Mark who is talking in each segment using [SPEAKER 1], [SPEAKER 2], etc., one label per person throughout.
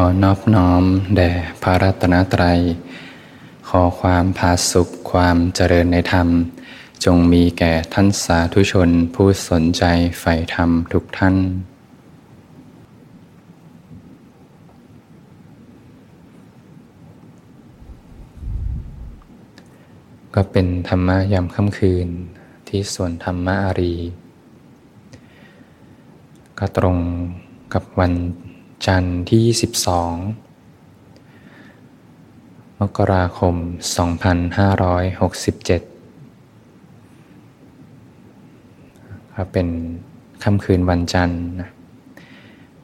[SPEAKER 1] ขอนอบน้อมแด่พระรัตนตรัย ขอความผาสุขความเจริญในธรรม จงมีแก่ท่านสาธุชนผู้สนใจใฝ่ธรรมทุกท่าน ก็เป็นธรรมะยามค่ำคืนที่ส่วนธรรมะอารี ก็ตรงกับวัน จันทร์ที่ 22 มกราคม 2567ก็เป็นค่ำคืนวันจันทร์นะ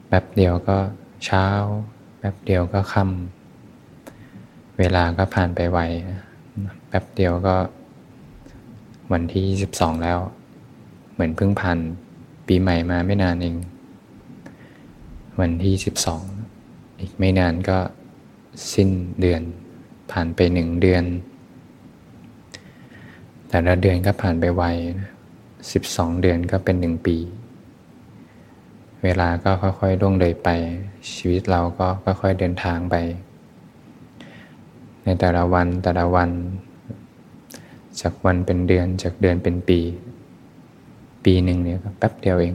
[SPEAKER 1] แป๊บเดียวก็เช้า แป๊บเดียวก็ค่ำเวลาก็ผ่านไปไวแป๊บเดียวก็วันที่ 22 แล้ว เหมือนเพิ่งผ่านปีใหม่มาไม่นานเอง วันที่ 12 อีกไม่นานก็สิ้นเดือน ผ่านไปหนึ่งเดือน แต่ละเดือนก็ผ่านไปไวนะ12เดือนก็เป็นหนึ่งปี เวลาก็ค่อยๆล่วงเลยไป ชีวิตเราก็ค่อยๆเดินทางไป ในแต่ละวันแต่ละวัน จากวันเป็นเดือนจากเดือนเป็นปี ปีหนึ่งเนี่ยก็แป๊บเดียวเอง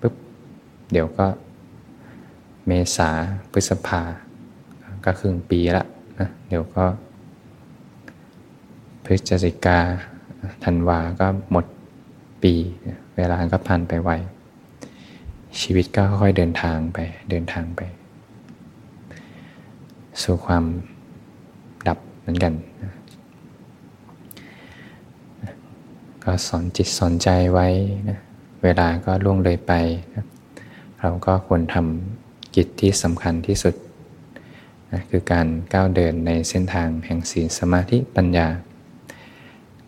[SPEAKER 1] ปุ๊บเดี๋ยวก็ เมษาพฤษภา ก็ครึ่งปีละนะเดี๋ยวก็ พฤศจิกาธันวาก็หมดปี เวลาก็ผ่านไปไว ชีวิตก็ค่อยเดินทางไปเดินทางไป สู่ความดับเหมือนกัน ก็สอนจิตสอนใจไว้นะเวลาก็ล่วงเลยไปนะเราก็ควรทำ กิจที่สำคัญที่สุดนะคือการก้าวเดินในเส้นทางแห่งศีลสมาธิปัญญา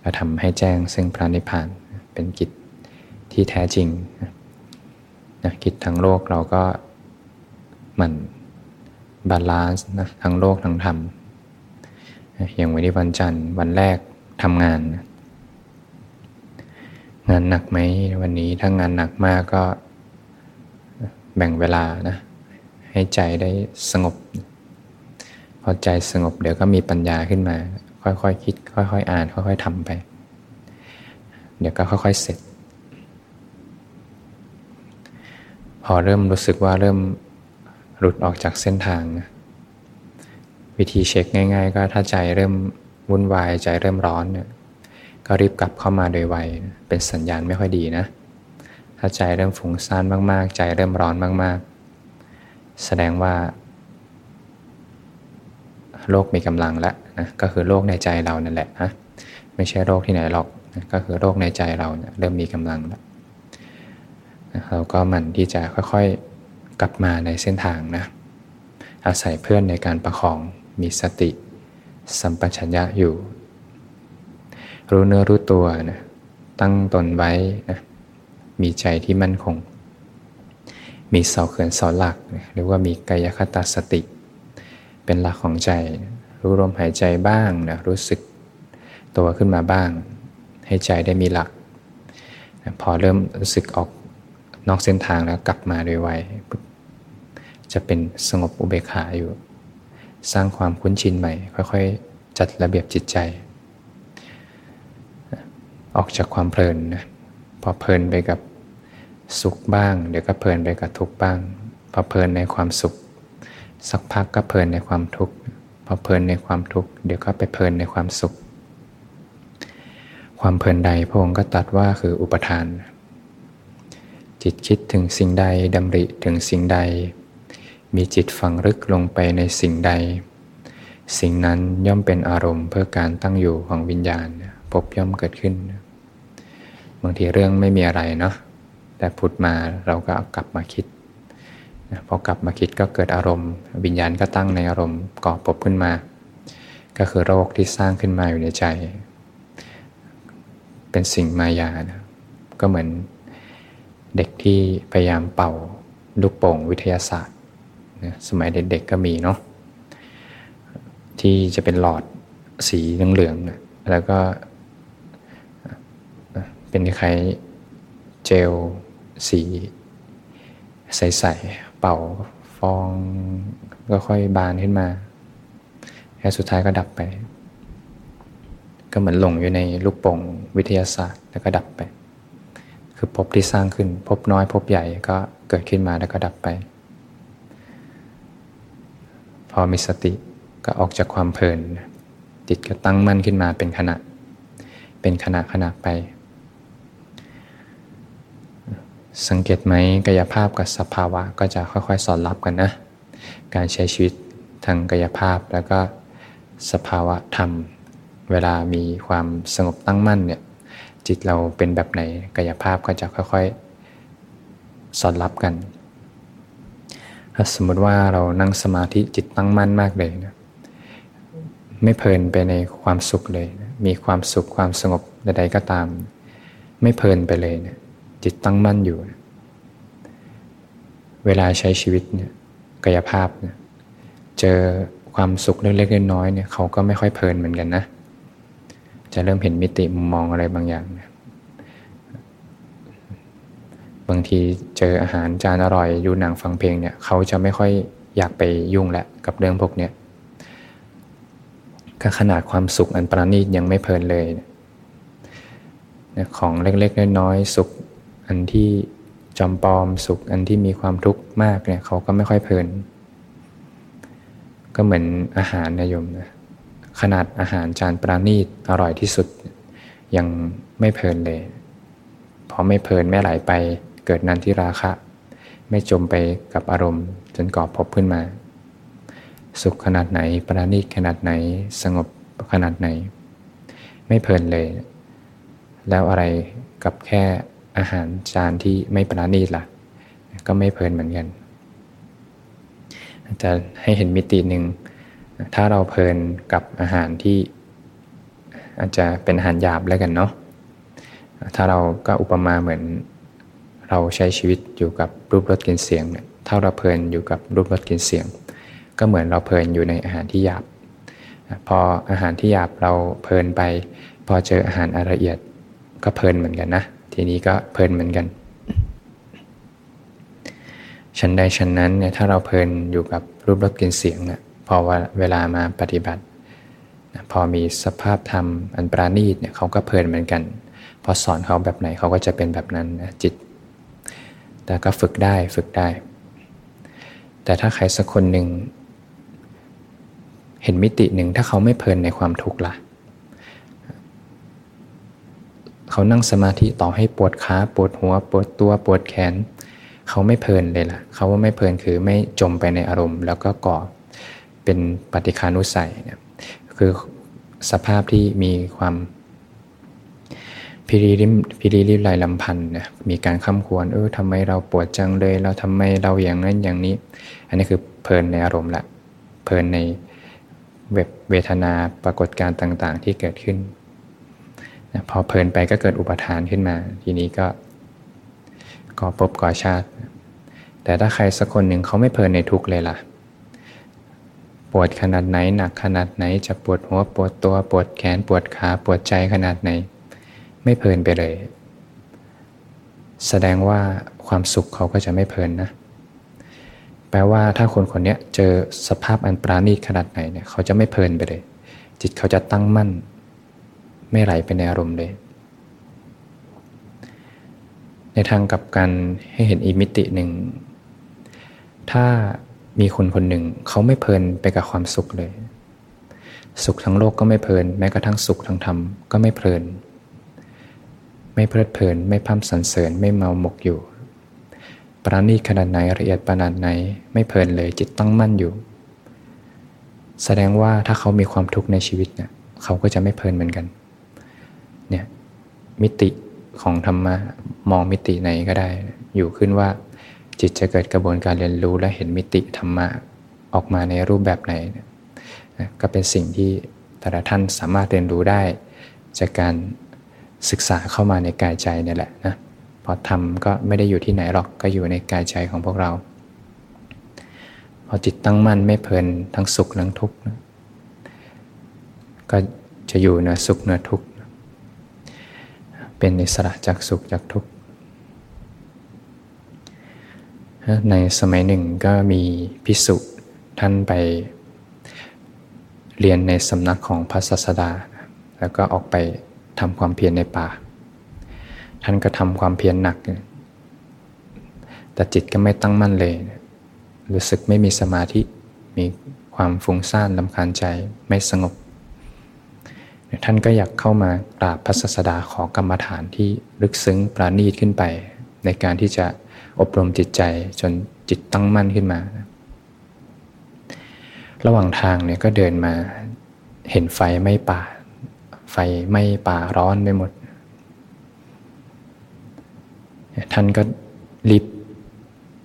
[SPEAKER 1] ก็ทำให้แจ้งซึ่งพระนิพพานเป็นกิจที่แท้จริงนะกิจทั้งโลกเราก็มัน balance นะทั้งโลกทั้งธรรมอย่างวันนี้วันจันทร์วันแรกทำงาน งานหนักไหมวันนี้ถ้างานหนักมากก็แบ่งเวลานะ ให้ใจได้สงบ พอใจสงบเดี๋ยวก็มีปัญญาขึ้นมา ค่อยๆคิด ค่อยๆอ่าน ค่อยๆทำไป เดี๋ยวก็ค่อยๆเสร็จ พอเริ่มรู้สึกว่าเริ่มหลุดออกจากเส้นทางวิธีเช็คง่าย ๆ ก็ถ้าใจเริ่มวุ่นวายใจเริ่มร้อนเนี่ยก็รีบกลับเข้ามาโดยไวเป็นสัญญาณไม่ค่อยดีนะ ถ้าใจเริ่มฝุ่งซ่านมาก ๆ ใจเริ่มร้อนมาก ๆ แสดงว่าโลกมีกำลังแล้วนะก็คือโลกในใจเรานั่นแหละนะไม่ใช่โรคที่ไหนหรอกนะก็คือโรคในใจเราเนะเริ่มมีกำลังแล้วนะเราก็มันที่จะค่อยๆกลับมาในเส้นทางนะอาศัยเพื่อนในการประคองมีสติ สัมปชัญญะอยู่ รู้เนื้อรู้ตัวนะตั้งตนไว้นะมีใจที่มั่นคง มีเสาเขื่อนเสาหลัก หรือว่ามีกายคตาสติ เป็นหลักของใจ รู้ลมหายใจบ้างนะรู้สึกตัวขึ้นมาบ้าง ให้ใจได้มีหลัก พอเริ่มรู้สึกออกนอกเส้นทางแล้วกลับมาโดยไวจะเป็นสงบอุเบกขาอยู่ สร้างความคุ้นชินใหม่ ค่อยๆ จัดระเบียบจิตใจ ออกจากความเพลินนะพอเพลินไปกับ สุขบ้าง เดี๋ยวก็เพลินไปกับทุกข์บ้างพอเพลินในความสุข สักพักก็เพลินในความทุกข์พอเพลินในความทุกข์เดี๋ยวก็ไปเพลินในความสุข ความเพลินใดพระองค์ก็ตัดว่าคืออุปทาน จิตคิดถึงสิ่งใดดำริถึงสิ่งใด มีจิตฝังลึกลงไปในสิ่งใด สิ่งนั้นย่อมเป็นอารมณ์เพื่อการตั้งอยู่ของวิญญาณพบย่อมเกิดขึ้น บางทีเรื่องไม่มีอะไรเนาะ แต่พุทมาเราก็กลับมาคิดพอกลับมาคิดก็เกิดอารมณ์ วิญญาณก็ตั้งในอารมณ์ก่อปบขึ้นมา ก็คือโรคที่สร้างขึ้นมาอยู่ในใจ เป็นสิ่งมายานะก็เหมือนเด็กที่พยายามเป่าลูกโป่งวิทยาศาสตร์สมัยเด็กๆก็มีเนาะที่จะเป็นหลอดสีเหลืองๆแล้วก็เป็นคล้ายเจล สีใสๆเป่าฟองก็ค่อยบานขึ้นมาแค่สุดท้ายก็ดับไป ก็เหมือนหลงอยู่ในลูกโป่งวิทยาศาสตร์แล้วก็ดับไป คือพบที่สร้างขึ้น พบน้อยพบใหญ่ก็เกิดขึ้นมาแล้วก็ดับไป พอมีสติก็ออกจากความเพลินจิตก็ตั้งมั่นขึ้นมาเป็นขณะ เป็นขณะขณะไป สังเกตไหมกายภาพกับสภาวะก็จะค่อยๆ สอดรับกันนะ การใช้ชีวิตทางกายภาพแล้วก็สภาวะธรรม เวลามีความสงบตั้งมั่นเนี่ยจิตเราเป็นแบบไหนกายภาพก็จะค่อยๆ สอดรับกัน ถ้าสมมติว่าเรานั่งสมาธิจิตตั้งมั่นมากเลยนะไม่เพลินไปในความสุขเลยนะมีความสุขความสงบใดๆก็ตาม ไม่เพลินไปเลยนะ จิตตั้งมั่นอยู่ เวลาใช้ชีวิตเนี่ยกายภาพเนี่ยเจอความสุขเล็กๆน้อยๆเนี่ยเขาก็ไม่ค่อยเพลินเหมือนกันนะ จะเริ่มเห็นมิติมุมมองอะไรบางอย่างนะบางทีเจออาหารจานอร่อยดูหนังฟังเพลงเนี่ยเขาจะไม่ค่อยอยากไปยุ่งแหละกับเรื่องพวกเนี้ยก็ขนาดความสุขอันประณีตยังไม่เพลินเลยนะของเล็กๆน้อยๆสุข อันที่จอมปลอมสุข อันที่มีความทุกข์มากเนี่ยเขาก็ไม่ค่อยเพลิน ก็เหมือนอาหารนะโยมนะขนาดอาหารจานประณีตอร่อยที่สุด ยังไม่เพลินเลยพอไม่เพลินไม่ไหลไป เกิดนันทิราคะ ไม่จมไปกับอารมณ์ จนก่อพบขึ้นมา สุขขนาดไหนประณีตขนาดไหนสงบขนาดไหน ไม่เพลินเลย แล้วอะไรกับแค่ อาหารจานที่ไม่ประณีตล่ะ ก็ไม่เพลินเหมือนกันจะให้เห็นมิติหนึ่ง ถ้าเราเพลินกับอาหารที่อาจจะเป็นอาหารหยาบแล้วกันเนาะถ้าเราก็อุปมาเหมือนเราใช้ชีวิตอยู่กับรูปรสกลิ่นเสียงเนี่ยถ้าเราเพลินอยู่กับรูปรสกลิ่นเสียง ก็เหมือนเราเพลินอยู่ในอาหารที่หยาบ พออาหารที่หยาบเราเพลินไป พอเจออาหารอละเอียดก็เพลินเหมือนกันนะ ทีนี้ก็เพลินเหมือนกันชั้นใดชั้นนั้นเนี่ยถ้าเราเพลินอยู่กับรูปรสกลิ่นเสียงเนี่ยพอว่าเวลามาปฏิบัติ พอมีสภาพธรรมอันปราณีตเนี่ยเขาก็เพลินเหมือนกัน พอสอนเขาแบบไหนเขาก็จะเป็นแบบนั้นนะจิต แต่ก็ฝึกได้ฝึกได้ แต่ถ้าใครสักคนหนึ่ง เห็นมิติหนึ่งถ้าเขาไม่เพลินในความทุกข์ละ่ะ เขานั่งสมาธิต่อให้ปวดขาปวดหัวปวดตัวปวดแขน เขาไม่เพลินเลยล่ะเขาว่าไม่เพลินคือไม่จมไปในอารมณ์ แล้วก็ก่อเป็นปฏิคานุสัยเนี่ยคือสภาพที่มีความพิริริมพิริริมลายลำพันธ์นะมีการค้ำควรเออทำไมเราปวดจังเลย เราทำไมเราอย่างนั้นอย่างนี้ อันนี้คือเพลินในอารมณ์ละเพลินในเวทนาปรากฏการต่างๆที่เกิดขึ้น พอเพลินไปก็เกิดอุปทานขึ้นมา ทีนี้ก็ก่อภพก่อชาติ แต่ถ้าใครสักคนหนึ่งเขาไม่เพลินในทุกเลยล่ะ ปวดขนาดไหนหนักขนาดไหน จะปวดหัวปวดตัวปวดแขนปวดขาปวดใจขนาดไหน ไม่เพลินไปเลย แสดงว่าความสุขเขาก็จะไม่เพลินนะ แปลว่าถ้าคนคนนี้เจอสภาพอันปราณีตขนาดไหนเนี่ยเขาจะไม่เพลินไปเลย จิตเขาจะตั้งมั่น ไม่ไหลไปในอารมณ์เลย ในทางกับการให้เห็นอีมิติหนึ่ง ถ้ามีคนคนหนึ่งเขาไม่เพลินไปกับความสุขเลย สุขทั้งโลกก็ไม่เพลิน แม้กระทั่งสุขทั้งธรรมก็ไม่เพลิน ไม่เพลิดเพลิน ไม่พัมสันเสริญไม่เมาหมกอยู่ปราณีขนาดไหนละเอียดขนาดไหน ไม่เพลินเลยจิตตั้งมั่นอยู่ แสดงว่าถ้าเขามีความทุกข์ในชีวิตเนี่ยเขาก็จะไม่เพลินเหมือนกัน มิติของธรรมะมองมิติไหนก็ได้ อยู่ขึ้นว่า จิตจะเกิดกระบวนการเรียนรู้และเห็นมิติธรรมะออกมาในรูปแบบไหนก็เป็นสิ่งที่แต่ละท่านสามารถเรียนรู้ได้ จากการศึกษาเข้ามาในกายใจนี่แหละนะพอทำก็ไม่ได้อยู่ที่ไหนหรอกก็อยู่ในกายใจของพวกเรา พอจิตตั้งมั่นไม่เพลินทั้งสุขทั้งทุกข์นะก็จะอยู่เนือสุขเนือทุกข์ เป็นอิสระจากสุขจากทุกข์ในสมัยหนึ่งก็มีพิสุท่านไปเรียนในสำนักของพระศาสดา แล้วก็ออกไปทำความเพียรในป่า ท่านก็ทำความเพียรหนัก แต่จิตก็ไม่ตั้งมั่นเลย รู้สึกไม่มีสมาธิ มีความฟุ้งซ่านลำคาญใจไม่สงบ ท่านก็อยากเข้ามากราบพระศาสดาขอกรรมฐานที่ลึกซึ้งปราณีตขึ้นไป ในการที่จะอบรมจิตใจจนจิตตั้งมั่นขึ้นมา ระหว่างทางเนี่ยก็เดินมาเห็นไฟไม่ป่า ไฟไม่ป่าร้อนไปหมด ท่านก็รีบ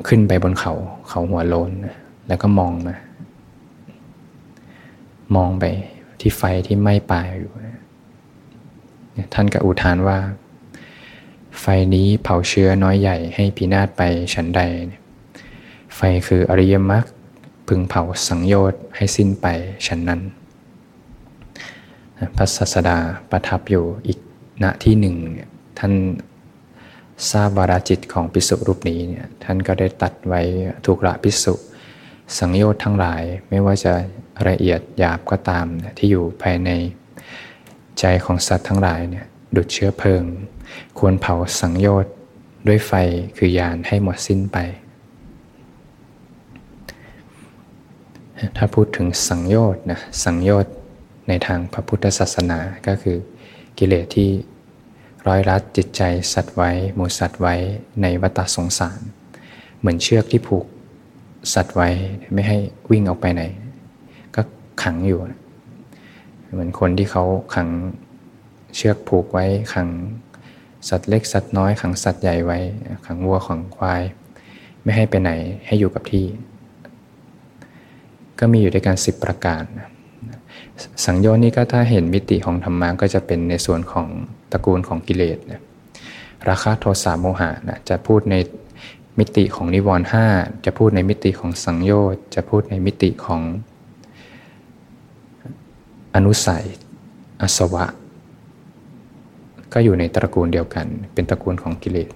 [SPEAKER 1] ขึ้นไปบนเขาเขาหัวโลน แล้วก็มองมา มองไป ที่ไฟที่ไม่ป่าอยู่ท่านก็อุทานว่า ไฟนี้เผาเชื้อน้อยใหญ่ให้พินาศไปฉันใด ไฟคืออริยมรรคพึงเผาสังโยชน์ให้สิ้นไปฉันนั้นพระศาสดาประทับอยู่อีกณที่หนึ่งท่านทราบวาราจิตของปิสุรูปนี้เนี่ยท่านก็ได้ตัดไว้ถูกละปิสุ สังโยชน์ทั้งหลายไม่ว่าจะละเอียดหยาบก็ตามที่อยู่ภายในใจของสัตว์ทั้งหลายเนี่ยดุดเชื้อเพลิง ควรเผาสังโยชน์ด้วยไฟคือยานให้หมดสิ้นไป ถ้าพูดถึงสังโยชน์นะสังโยชน์ในทางพระพุทธศาสนาก็คือกิเลสที่ร้อยรัดจิตใจสัตว์ไว้ หมูสัตว์ไว้ในวัฏสงสาร เหมือนเชือกที่ผูก สัตว์ไว้ไม่ให้วิ่งออกไปไหน ก็ขังอยู่เหมือนคนที่เขาขังเชือกผูกไว้ขังสัตว์เล็กสัตว์น้อยขังสัตว์ใหญ่ไว้ ขังวัวขังควาย ไม่ให้ไปไหนให้อยู่กับที่ ก็มีอยู่ด้วยกันสิบประการสังโยชน์นี่ก็ถ้าเห็นมิติของธรรมะก็จะเป็นในส่วนของตระกูลของกิเลสนะราคะโทสะโมหะนะจะพูดใน มิติของนิวรณ์ห้าจะพูดในมิติของสังโยชน์จะพูดในมิติของอนุสัยอสวะ ก็อยู่ในตระกูลเดียวกัน เป็นตระกูลของกิเลส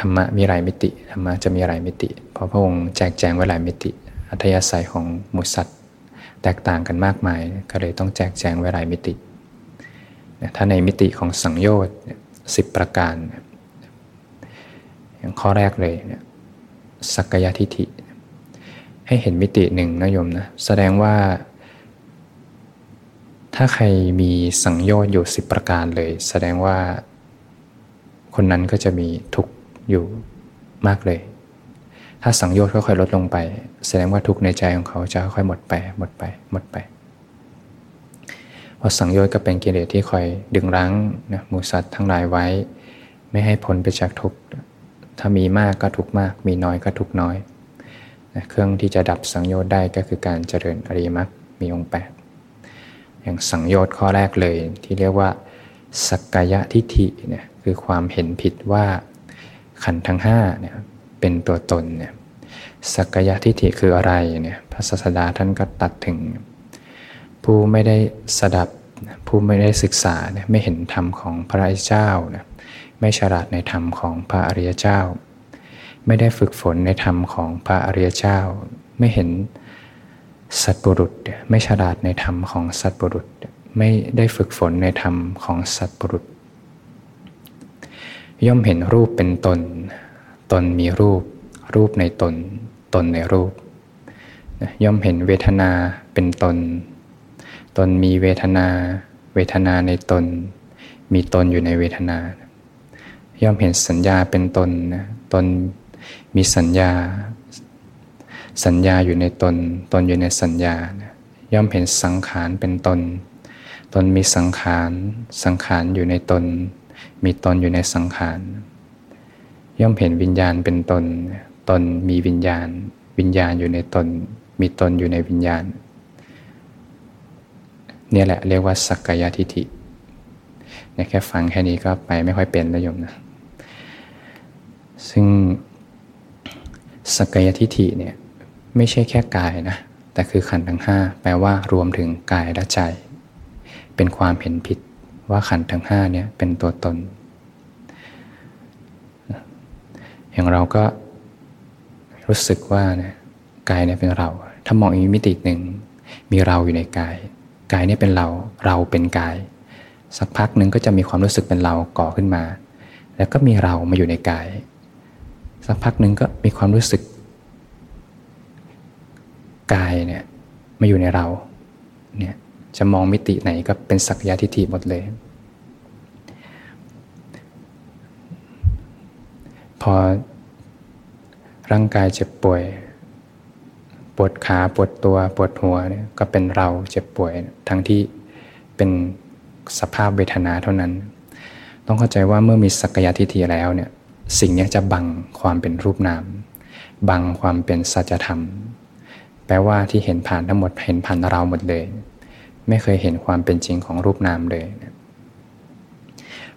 [SPEAKER 1] ธรรมะมีหลายมิติธรรมะจะมีหลายมิติ เพราะพระองค์แจกแจงไว้หลายมิติ อัธยาศัยของหมูสัตว์ แตกต่างกันมากมาย ก็เลยต้องแจกแจงไว้หลายมิติ ถ้าในมิติของสังโยชน์สิบประการ อย่างข้อแรกเลยเนี่ยสักยทิฏฐิ ให้เห็นมิติหนึ่งนะโยมนะแสดงว่า ถ้าใครมีสังโยชน์อยู่สิบประการเลย แสดงว่า คนนั้นก็จะมีทุกข์อยู่มากเลย ถ้าสังโยชน์ค่อยๆลดลงไป แสดงว่าทุกข์ในใจของเขาจะค่อยๆหมดไปหมดไปหมดไปเพราะสังโยชน์ก็เป็นกิเลสที่คอยดึงรั้งนะมูสัตว์ทั้งหลายไว้ ไม่ให้พ้นไปจากทุกข์ ถ้ามีมากก็ทุกมาก มีน้อยก็ทุกน้อยนะเครื่องที่จะดับสังโยชน์ได้ก็คือการเจริญอริยมรรคมีองค์แปดอย่างสังโยชน์ข้อแรกเลยที่เรียกว่า สักกายทิฏฐิเนี่ยคือความเห็นผิดว่าขันธ์ทั้งห้าเนี่ยเป็นตัวตนเนี่ยสักกายทิฏฐิคืออะไรเนี่ยพระศาสดาท่านก็ตัดถึง ผู้ไม่ได้สดับผู้ไม่ได้ศึกษาเนี่ยไม่เห็นธรรมของพระเจ้าเนี่ย ไม่ฉลาดในธรรมของพระอริยเจ้า ไม่ได้ฝึกฝนในธรรมของพระอริยเจ้า ไม่เห็นสัตบุรุษ ไม่ฉลาดในธรรมของสัตบุรุษ ไม่ได้ฝึกฝนในธรรมของสัตบุรุษ ย่อมเห็นรูปเป็นตน ตนมีรูป รูปในตน ตนในรูป ย่อมเห็นเวทนาเป็นตน ตนมีเวทนา เวทนาในตน มีตนอยู่ในเวทนา ย่อมเห็นสัญญาเป็นตนตนมีสัญญา สัญญาอยู่ในตน ตนอยู่ในสัญญาย่อมเห็นสังขารเป็นตน ตนมีสังขาร สังขารอยู่ในตน มีตนอยู่ในสังขาร ย่อมเห็นวิญญาณเป็นตน ตนมีวิญญาณ วิญญาณอยู่ในตน มีตนอยู่ในวิญญาณ เนี่ยแหละเรียกว่าสักกายทิฏฐิเนี่ยแค่ฟังแค่นี้ก็ไปไม่ค่อยเป็นแล้วโยมนะ ซึ่งสักายทิฏฐิเนี่ยไม่ใช่แค่กายนะแต่คือขันธ์ทั้งห้าแปลว่ารวมถึงกายและใจ เป็นความเห็นผิดว่าขันธ์ทั้งห้าเนี่ยเป็นตัวตน อย่างเราก็รู้สึกว่าเนะกายเนี่ยเป็นเรา ถ้ามองอีกมิติหนึ่งมีเราอยู่ในกาย กายเนี่ยเป็นเรา เราเป็นกาย สักพักหนึ่งก็จะมีความรู้สึกเป็นเราก่อขึ้นมา แล้วก็มีเรามาอยู่ในกาย สักพักหนึ่งก็มีความรู้สึก กายเนี่ยมาอยู่ในเราเนี่ยจะมองมิติไหนก็เป็นสักยะทิฏฐิหมดเลย พอร่างกายเจ็บป่วย ปวดขาปวดตัวปวดหัวเนี่ยก็เป็นเราเจ็บป่วย ทั้งที่เป็นสภาพเวทนาเท่านั้น ต้องเข้าใจว่าเมื่อมีสักยะทิฏฐิแล้วเนี่ย สิ่งนี้จะบังความเป็นรูปนาม บังความเป็นสัจธรรม แปลว่าที่เห็นผ่านทั้งหมดเห็นผ่านเราหมดเลย ไม่เคยเห็นความเป็นจริงของรูปนามเลย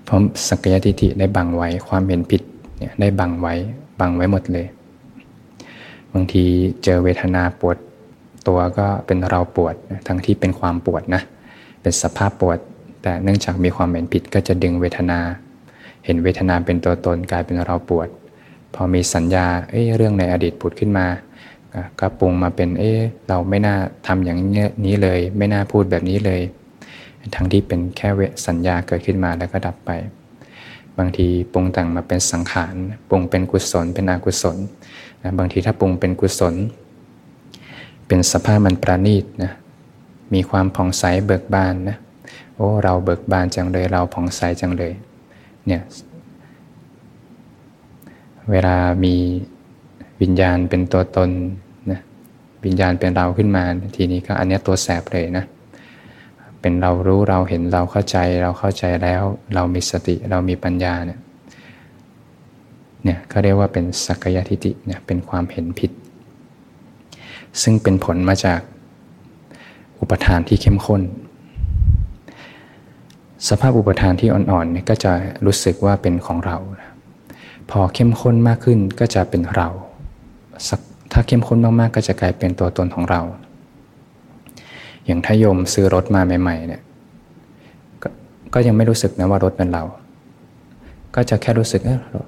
[SPEAKER 1] เพราะสักยะทิฏฐิได้บังไว้ความเห็นผิดเนี่ยได้บังไว้บังไว้หมดเลย บางทีเจอเวทนาปวดตัวก็เป็นเราปวดทั้งที่เป็นความปวดนะเป็นสภาพปวด แต่เนื่องจากมีความเห็นผิดก็จะดึงเวทนา เห็นเวทนาเป็นตัวตนกลายเป็นเราปวด พอมีสัญญาเอ้เรื่องในอดีตผุดขึ้นมาก็ปรุงมาเป็นเอ้เราไม่น่าทำอย่างนี้เลย ไม่น่าพูดแบบนี้เลย ทั้งที่เป็นแค่สัญญาเกิดขึ้นมาแล้วก็ดับไป บางทีปรุงแต่งมาเป็นสังขารปรุงเป็นกุศล เป็นอกุศลนะบางทีถ้าปรุงเป็นกุศล เป็นสภาพมันประณีตนะมีความผ่องใสเบิกบานนะโอ้เราเบิกบานจังเลยเราผ่องใสจังเลย เนี่ยเวลามีวิญญาณเป็นตัวตนนะวิญญาณเป็นเราขึ้นมา ทีนี้ก็อันนี้ตัวแสบเลยนะเป็นเรารู้เราเห็นเราเข้าใจเราเข้าใจแล้ว เรามีสติเรามีปัญญาเนี่ยเนี่ยเขาเรียกว่าเป็นสักยทิฏฐิเนี่ยเป็นความเห็นผิด ซึ่งเป็นผลมาจากอุปทานที่เข้มข้น สภาพอุปทานที่อ่อนๆเนี่ยก็จะรู้สึกว่าเป็นของเรา พอเข้มข้นมากขึ้นก็จะเป็นเรา ถ้าเข้มข้นมากๆ ก็จะกลายเป็นตัวตนของเรา อย่างถ้าโยมซื้อรถมาใหม่ๆเนี่ยกก็ยังไม่รู้สึกนะว่ารถเป็นเรา ก็จะแค่รู้สึก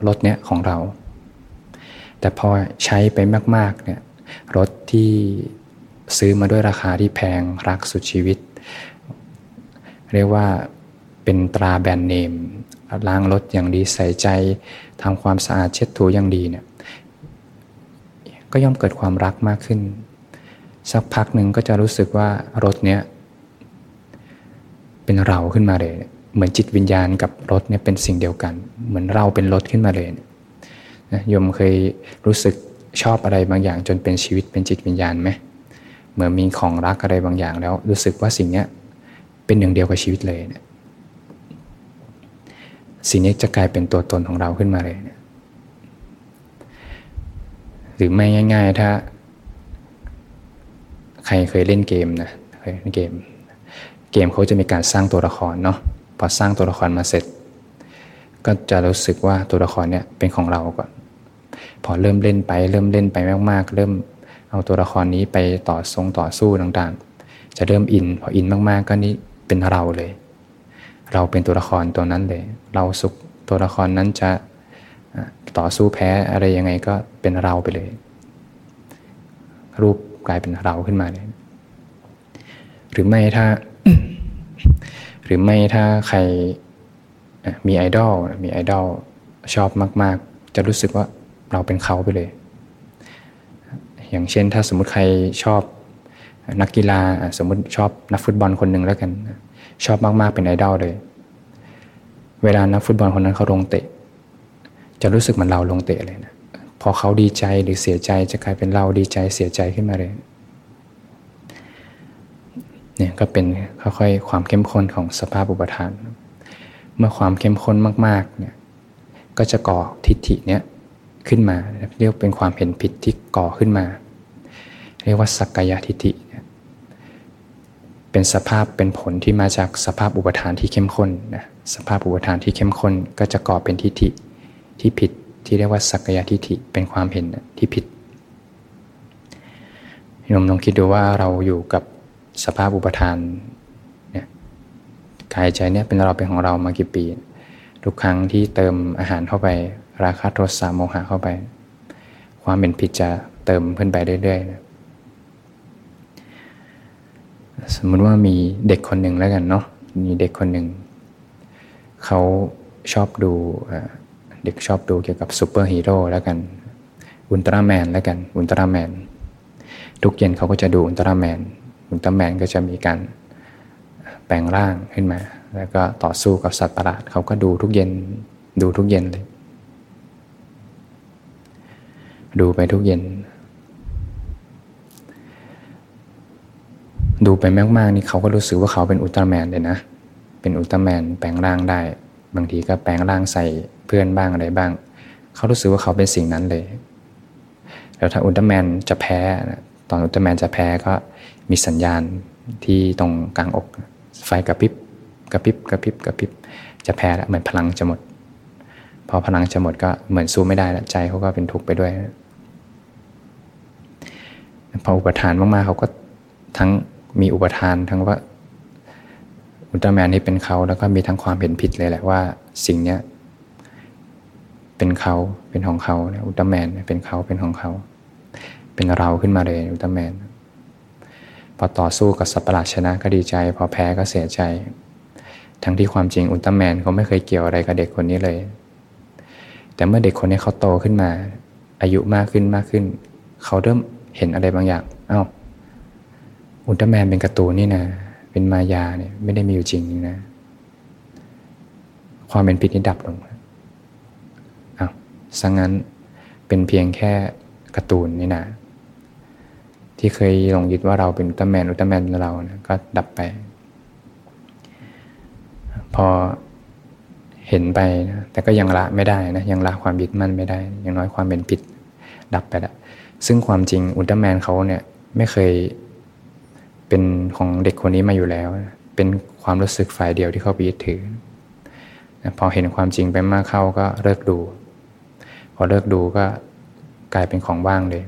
[SPEAKER 1] รถเนี้ยของเรา แต่พอใช้ไปมากๆเนี่ยรถที่ซื้อมาด้วยราคาที่แพงรักสุดชีวิต เรียกว่า เป็นตราแบรนด์เนมล้างรถอย่างดีใส่ใจทำความสะอาดเช็ดถูอย่างดีเนี่ยก็ย่อมเกิดความรักมากขึ้น สักพักหนึ่งก็จะรู้สึกว่ารถเนี้ยเป็นเราขึ้นมาเลย เหมือนจิตวิญญาณกับรถเนี่ยเป็นสิ่งเดียวกัน เหมือนเราเป็นรถขึ้นมาเลยนะโยมเคยรู้สึกชอบอะไรบางอย่างจนเป็นชีวิตเป็นจิตวิญญาณไหมเหมื่อมีของรักอะไรบางอย่างแล้วรู้สึกว่าสิ่งเนี้ยเป็นหนึ่งเดียวกับชีวิตเลยเนี่ย สิ่งนี้จะกลายเป็นตัวตนของเราขึ้นมาเลยเนี่ยหรือไม่ง่าย ๆ ถ้า ใครเคยเล่นเกมนะเคยเล่นเกม เกมเขาจะมีการสร้างตัวละครเนาะพอสร้างตัวละครมาเสร็จ ก็จะรู้สึกว่าตัวละครเนี่ยเป็นของเราก่อนพอเริ่มเล่นไป เริ่มเล่นไปมากๆ เริ่มเอาตัวละครนี้ไปต่อทรงต่อสู้ต่างๆ จะเริ่มอิน พออินมากๆ ก็นี่เป็นเราเลย เราเป็นตัวละครตัวนั้นเลย เราสุขตัวละครนั้นจะต่อสู้แพ้อะไรยังไงก็เป็นเราไปเลย รูปกลายเป็นเราขึ้นมาเลย หรือไม่ถ้า หรือไม่ถ้าใครมีไอดอลมีไอดอลชอบมาก ๆ จะรู้สึกว่าเราเป็นเขาไปเลย อย่างเช่นถ้าสมมุติใครชอบนักกีฬาสมมุติชอบนักฟุตบอลคนหนึ่งแล้วกัน ชอบมากๆเป็นไอดอลเลย เวลานักฟุตบอลคนนั้นเขาลงเตะ จะรู้สึกเหมือนเราลงเตะเลยนะพอเขาดีใจหรือเสียใจจะกลายเป็นเราดีใจเสียใจขึ้นมาเลยเนี่ยก็เป็นค่อยๆความเข้มข้นของสภาพอุปทาน เมื่อความเข้มข้นมากๆเนี่ยก็จะก่อทิฏฐิเนี่ยขึ้นมา เรียกเป็นความเห็นผิดที่ก่อขึ้นมา เรียกว่าสักกายทิฏฐิ เป็นสภาพเป็นผลที่มาจากสภาพอุปทานที่เข้มข้นนะสภาพอุปทานที่เข้มข้นก็จะก่อเป็นทิฏฐิที่ผิดที่เรียกว่าสักกายทิฏฐิเป็นความเห็นที่ผิดโยมลองคิดดูว่าเราอยู่กับสภาพอุปทานเนี่ยกายใจเนี่ยเป็นเราเป็นของเรามากี่ปี ทุกครั้งที่เติมอาหารเข้าไป ราคะโทสะโมหะเข้าไป ความเป็นผิดจะเติมขึ้นไปเรื่อยๆนะ สมมติว่ามีเด็กคนหนึ่งแล้วกันเนาะมีเด็กคนหนึ่งเขาชอบดูเด็กชอบดูเกี่ยวกับซูเปอร์ฮีโร่แล้วกันอุลตร้าแมนแล้วกันอุลตร้าแมนทุกเย็นเขาก็จะดูอุลตร้าแมนอุลตร้าแมนก็จะมีการแปลงร่างขึ้นมา แล้วก็ต่อสู้กับสัตว์ประหลาดเขาก็ดูทุกเย็นดูทุกเย็นเลย ดูไปทุกเย็น ดูไปมากๆนี่เขาก็รู้สึกว่าเขาเป็นอุลตร้าแมนเลยนะ เป็นอุลตร้าแมนแปลงร่างได้ บางทีก็แปลงร่างใส่เพื่อนบ้างอะไรบ้าง เขารู้สึกว่าเขาเป็นสิ่งนั้นเลย แล้วถ้าอุลตร้าแมนจะแพ้ตอนอุลตร้าแมนจะแพ้ก็มีสัญญาณที่ตรงกลางอก ไฟกระพริบกระพริบกระพริบกระพริบจะแพ้แล้วเหมือนพลังจะหมด พอพลังจะหมดก็เหมือนสู้ไม่ได้แล้วใจเขาก็เป็นทุกข์ไปด้วย พออุปทานมากๆเขาก็ทั้ง มีอุปทานทั้งว่าอุลตร้าแมนนี่เป็นเขาแล้วก็มีทั้งความเห็นผิดเลยแหละว่า สิ่งเนี้ยเป็นเขาเป็นของเขาอุลตร้าแมนเป็นเขาเป็นของเขา เป็นเราขึ้นมาเลยอุลตร้าแมนพอต่อสู้กับสัตว์ประหลาดชนะก็ดีใจ พอแพ้ก็เสียใจ ทั้งที่ความจริงอุลตร้าแมนเขาไม่เคยเกี่ยวอะไรกับเด็กคนนี้เลย แต่เมื่อเด็กคนนี้เขาโตขึ้นมา อายุมากขึ้นมากขึ้น เขาเริ่มเห็นอะไรบางอย่างอา้าว อุลตร้าแมนเป็นการ์ตูนนี่นะเป็นมายาเนี่ยไม่ได้มีอยู่จริงนะ ความเป็นผิดนี้ดับลงอ้าสังงั้นเป็นเพียงแค่การ์ตูนนี่นะที่เคยหลงยึดว่าเราเป็นอุลตร้าแมนอุลตร้าแมนเรานะก็ดับไป พอเห็นไปนะแต่ก็ยังละไม่ได้นะยังละความยึดมั่นไม่ได้ ยังน้อยความเป็นผิดดับไปละซึ่งความจริงอุลตร้าแมนเขาเนี่ยไม่เคย เป็นของเด็กคนนี้มาอยู่แล้ว เป็นความรู้สึกฝ่ายเดียวที่เขาไปยึดถือ พอเห็นความจริงไปมากเข้าก็เลิกดู พอเลิกดูก็กลายเป็นของว่างเลย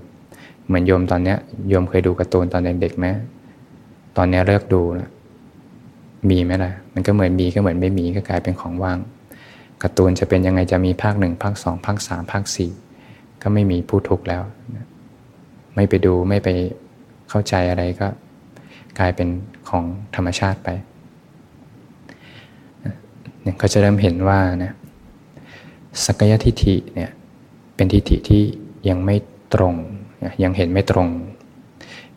[SPEAKER 1] เหมือนโยมตอนเนี้ยโยมเคยดูการ์ตูนตอนเด็กๆไหมตอนนี้เลิกดูนะมีไหมล่ะ มันก็เหมือนมีก็เหมือนไม่มีก็กลายเป็นของว่างการ์ตูนจะเป็นยังไงจะมีภาคหนึ่งภาคสองภาคสามภาคสี่ก็ไม่มีผู้ทุกข์แล้ว ไม่ไปดูไม่ไปเข้าใจอะไรก็ กลายเป็นของธรรมชาติไปเนี่ยก็จะเริ่มเห็นว่านะสักยทิฏฐิเนี่ยเป็นทิฏฐิที่ยังไม่ตรง ยังเห็นไม่ตรง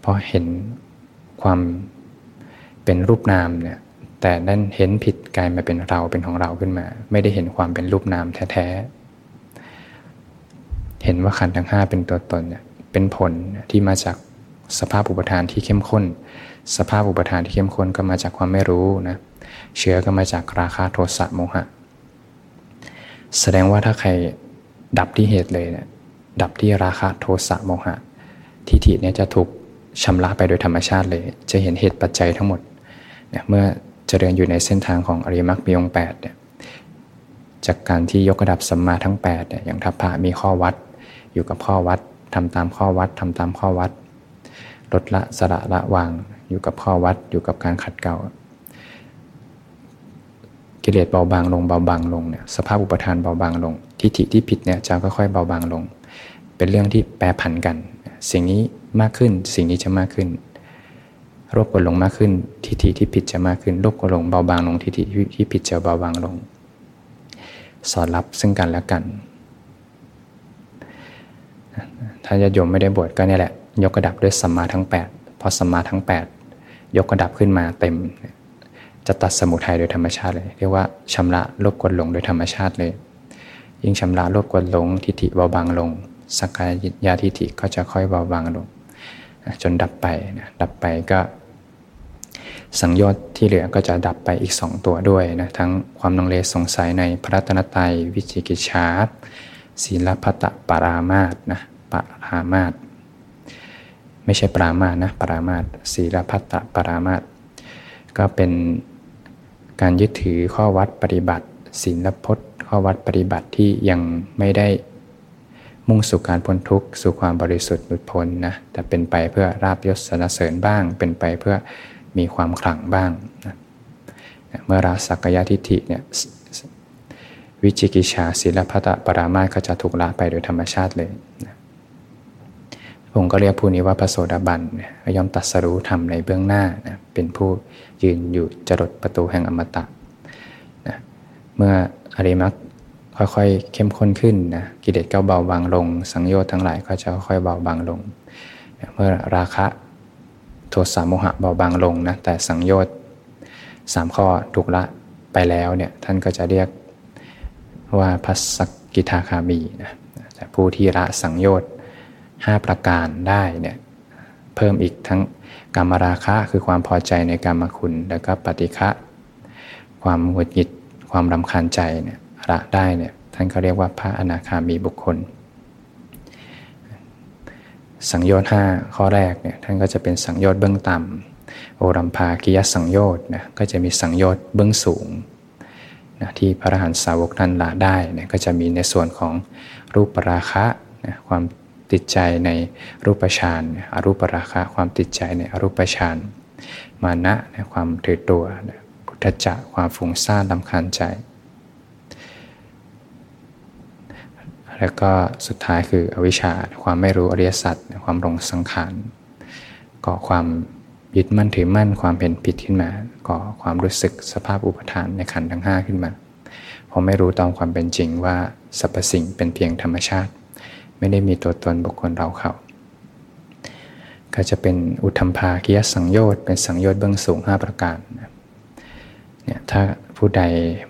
[SPEAKER 1] เพราะเห็นความเป็นรูปนามเนี่ยแต่นั่นเห็นผิดกลายมาเป็นเราเป็นของเราขึ้นมา ไม่ได้เห็นความเป็นรูปนามแท้ๆ เห็นว่าขันธ์ทั้งห้าเป็นตัวตนเนี่ยเป็นผลที่มาจากสภาพอุปทานที่เข้มข้น สภาพอุปทานที่เข้มข้นก็มาจากความไม่รู้นะเชื้อก็มาจากราคะโทสะโมหะ แสดงว่าถ้าใครดับที่เหตุเลยเนี่ยดับที่ราคะโทสะโมหะ ทิฏฐิเนี่ยจะถูกชำระไปโดยธรรมชาติเลย จะเห็นเหตุปัจจัยทั้งหมดเนี่ยเมื่อเจริญอยู่ในเส้นทางของอริมักมีองแปดเนี่ยจากการที่ยกระดับสัมมาทั้ง8เนี่ยอย่างทัพพะมีข้อวัด อยู่กับข้อวัดทำตามข้อวัดทำตามข้อวัด ลดละสละละวาง อยู่กับข้อวัดอยู่กับการขัดเกลากิเลสเบาบางลงเบาบางลงเนี่ยสภาพอุปทานเบาบางลง ทิฏฐิที่ผิดเนี่ยจะค่อยๆเบาบางลง เป็นเรื่องที่แปรผันกัน สิ่งนี้มากขึ้นสิ่งนี้จะมากขึ้นโรบกวนลงมากขึ้น ทิฏฐิที่ผิดจะมากขึ้นโรบกวนลงเบาบางลงทิฏฐิที่ผิดจะเบาบางลง สอดรับซึ่งกันและกัน ถ้าจะโยมไม่ได้บวชก็นี่แหละ ยกกระดับด้วยสัมมาทั้ง8พอสัมมาทั้ง 8 ยกกระดับขึ้นมาเต็ม จะตัดสมุทัยโดยธรรมชาติเลย เรียกว่าชำระลบกวนหลงโดยธรรมชาติเลย ยิ่งชำระลบกวนหลงทิฏฐิเบาบางลงสักกายาทิฏฐิก็จะค่อยเบาบางลง จนดับไปนะดับไปก็ สังโยชน์ที่เหลือก็จะดับไปอีกสองตัวด้วยนะทั้งความนังเลสงสัยในพระตนตรัยวิจิกิจฉาศีลพัตปารามาตนะปารามาต ไม่ใช่ปรามาตนะปรามาตศีลพัตปรามาตก็เป็นการยึดถือข้อวัดปฏิบัติศีลพจน์ ข้อวัดปฏิบัติที่ยังไม่ได้มุ่งสู่การพ้นทุกข์สู่ความบริสุทธิ์หลุดพ้นนะแต่เป็นไปเพื่อราบยศสนเสริญบ้าง เป็นไปเพื่อมีความขลังบ้างนะเมื่อราสักยะทิฏฐิเนี่ยวิจิกิจฉาศีลพัตปรามาก็จะถูกละไปโดยธรรมชาติเลยนะ ผมก็เรียกผู้นี้ว่าพระโสดาบันย่อมตัดสรู้ธรรมในเบื้องหน้านะเป็นผู้ยืนอยู่จรดประตูแห่งอมตะนะเมื่ออริมักค่อยๆ เข้มข้นขึ้นนะกิเลสก็เบาบางลง สังโยชน์ทั้งหลายก็จะค่อยเบาบางลงเมื่อราคะโทสะโมหะเบาบางลงนะแต่สังโยชน์สามข้อถูกละไปแล้วเนี่ยท่านก็จะเรียกว่าพัสกิทาคามีนะแต่ผู้ที่ละสังโยชน์ 5 ประการได้เนี่ยเพิ่มอีกทั้งกรรมราคะคือความพอใจในกรรมคุณ แล้วก็ปฏิฆะความหงุดหงิดความรำคาญใจเนี่ยละได้เนี่ยท่านก็เรียกว่าพระอนาคามีบุคคล สังโยชน์5ข้อแรกเนี่ยท่านก็จะเป็นสังโยชน์เบื้องต่ำโอรัมภากิยสังโยชน์นะก็จะมีสังโยชน์เบื้องสูงนะที่พระอรหันตสาวกท่านละได้เนี่ยก็จะมีในส่วนของรูปราคะนะความ ติดใจในรูปฌานอรูปราคะความติดใจในอรูปฌานมานะนความถือตัวพุทธจักความฟุ้งซ่านลำคาญใจ แล้วก็สุดท้ายคืออวิชชาความไม่รู้อริยสัจความหลงสังขารก่อความยึดมั่นถือมั่นความเป็นผิดขึ้นมาก่อความรู้สึกสภาพอุปทานในขันธ์ทั้ง 5 ขึ้นมาพอไม่รู้ตามความเป็นจริงว่าสรรพสิ่งเป็นเพียงธรรมชาติ ไม่ได้มีตัวตนบุคคลเราเขาก็จะเป็นอุทธมภาคียสังโยชน์เป็นสังโยชน์เบื้องสูง 5 ประการเนี่ยถ้าผู้ใด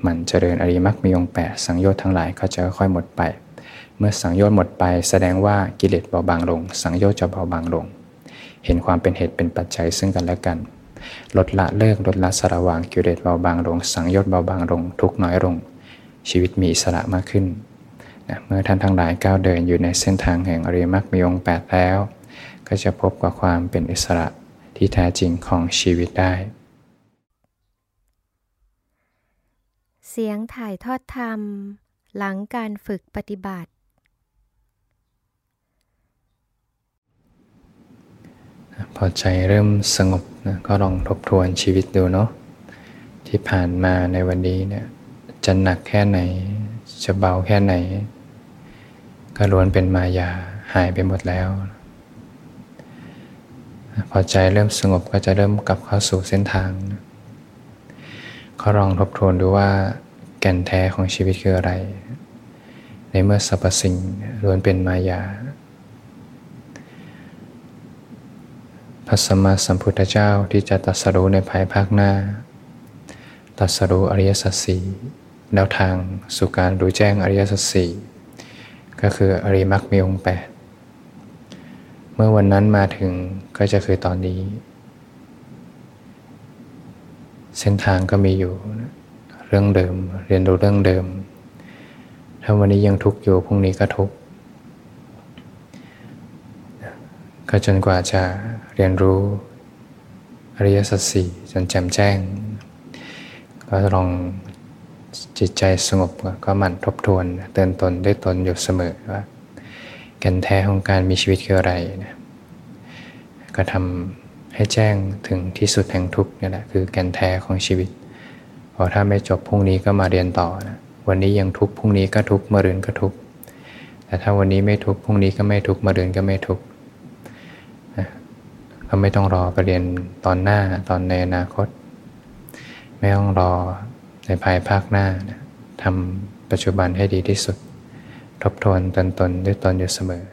[SPEAKER 1] มันเจริญอริมักมีองค์แปดสังโยชน์ทั้งหลายก็จะค่อยหมดไป เมื่อสังโยชน์หมดไป แสดงว่ากิเลสเบาบางลง สังโยชน์จะเบาบางลง เห็นความเป็นเหตุเป็นปัจจัยซึ่งกันและกัน ลดละเลิกลดละสระวางกิเลสเบาบางลง สังโยชน์เบาบางลง ทุกน้อยลง ชีวิตมีอิสระมากขึ้น นะเมื่อท่านทั้งหลายก้าวเดินอยู่ในเส้นทางแห่งอริยมรรคมีองค์แปดแล้ว ก็จะพบกับความเป็นอิสระที่แท้จริงของชีวิตได้
[SPEAKER 2] เสียงถ่ายทอดธรรม หลังการฝึกปฏิบัติ
[SPEAKER 1] พอใจเริ่มสงบนะก็ลองทบทวนชีวิตดูเนาะที่ผ่านมาในวันนี้เนี่ยจะหนักแค่ไหน จะเบาแค่ไหน ก็ล้วนเป็นมายาหายไปหมดแล้ว พอใจเริ่มสงบก็จะเริ่มกลับเข้าสู่เส้นทางก็ลองทบทวนดูว่าแก่นแท้ของชีวิตคืออะไร ในเมื่อสรรพสิ่งล้วนเป็นมายา พระสัมมาสัมพุทธเจ้าที่จะตัดสรู้ในภายภาคหน้า ตัดสรู้อริยสัจสี่แนวทางสู่การรู้แจ้งอริยสัจสี่ ก็คืออริมักมีองค์แปดเมื่อวันนั้นมาถึงก็จะคือตอนนี้ เส้นทางก็มีอยู่เรื่องเดิม เรียนรู้เรื่องเดิม ถ้าวันนี้ยังทุกข์อยู่พรุ่งนี้ก็ทุกข์ก็จนกว่าจะเรียนรู้อริยสัจสี่จนแจ่มแจ้ง ก็ลอง จิตใจสงบก็หมั่นทบทวนเตือนตนด้วยตนอยู่เสมอว่าแก่นแท้ของการมีชีวิตคืออะไรนะก็ทำให้แจ้งถึงที่สุดแห่งทุกนี่แหละคือแก่นแท้ของชีวิตพอถ้าไม่จบพรุ่งนี้ก็มาเรียนต่อนะวันนี้ยังทุกพรุ่งนี้ก็ทุกเมื่อรืนก็ทุกแต่ถ้าวันนี้ไม่ทุกพรุ่งนี้ก็ไม่ทุกเมื่อรืนก็ไม่ทุกก็ไม่ต้องรอไปเรียนตอนหน้าตอนในอนาคต ไม่ต้องรอ ในภายภาคหน้าทำปัจจุบันให้ดีที่สุด ทบทวนตนตนด้วยตนอยู่เสมอ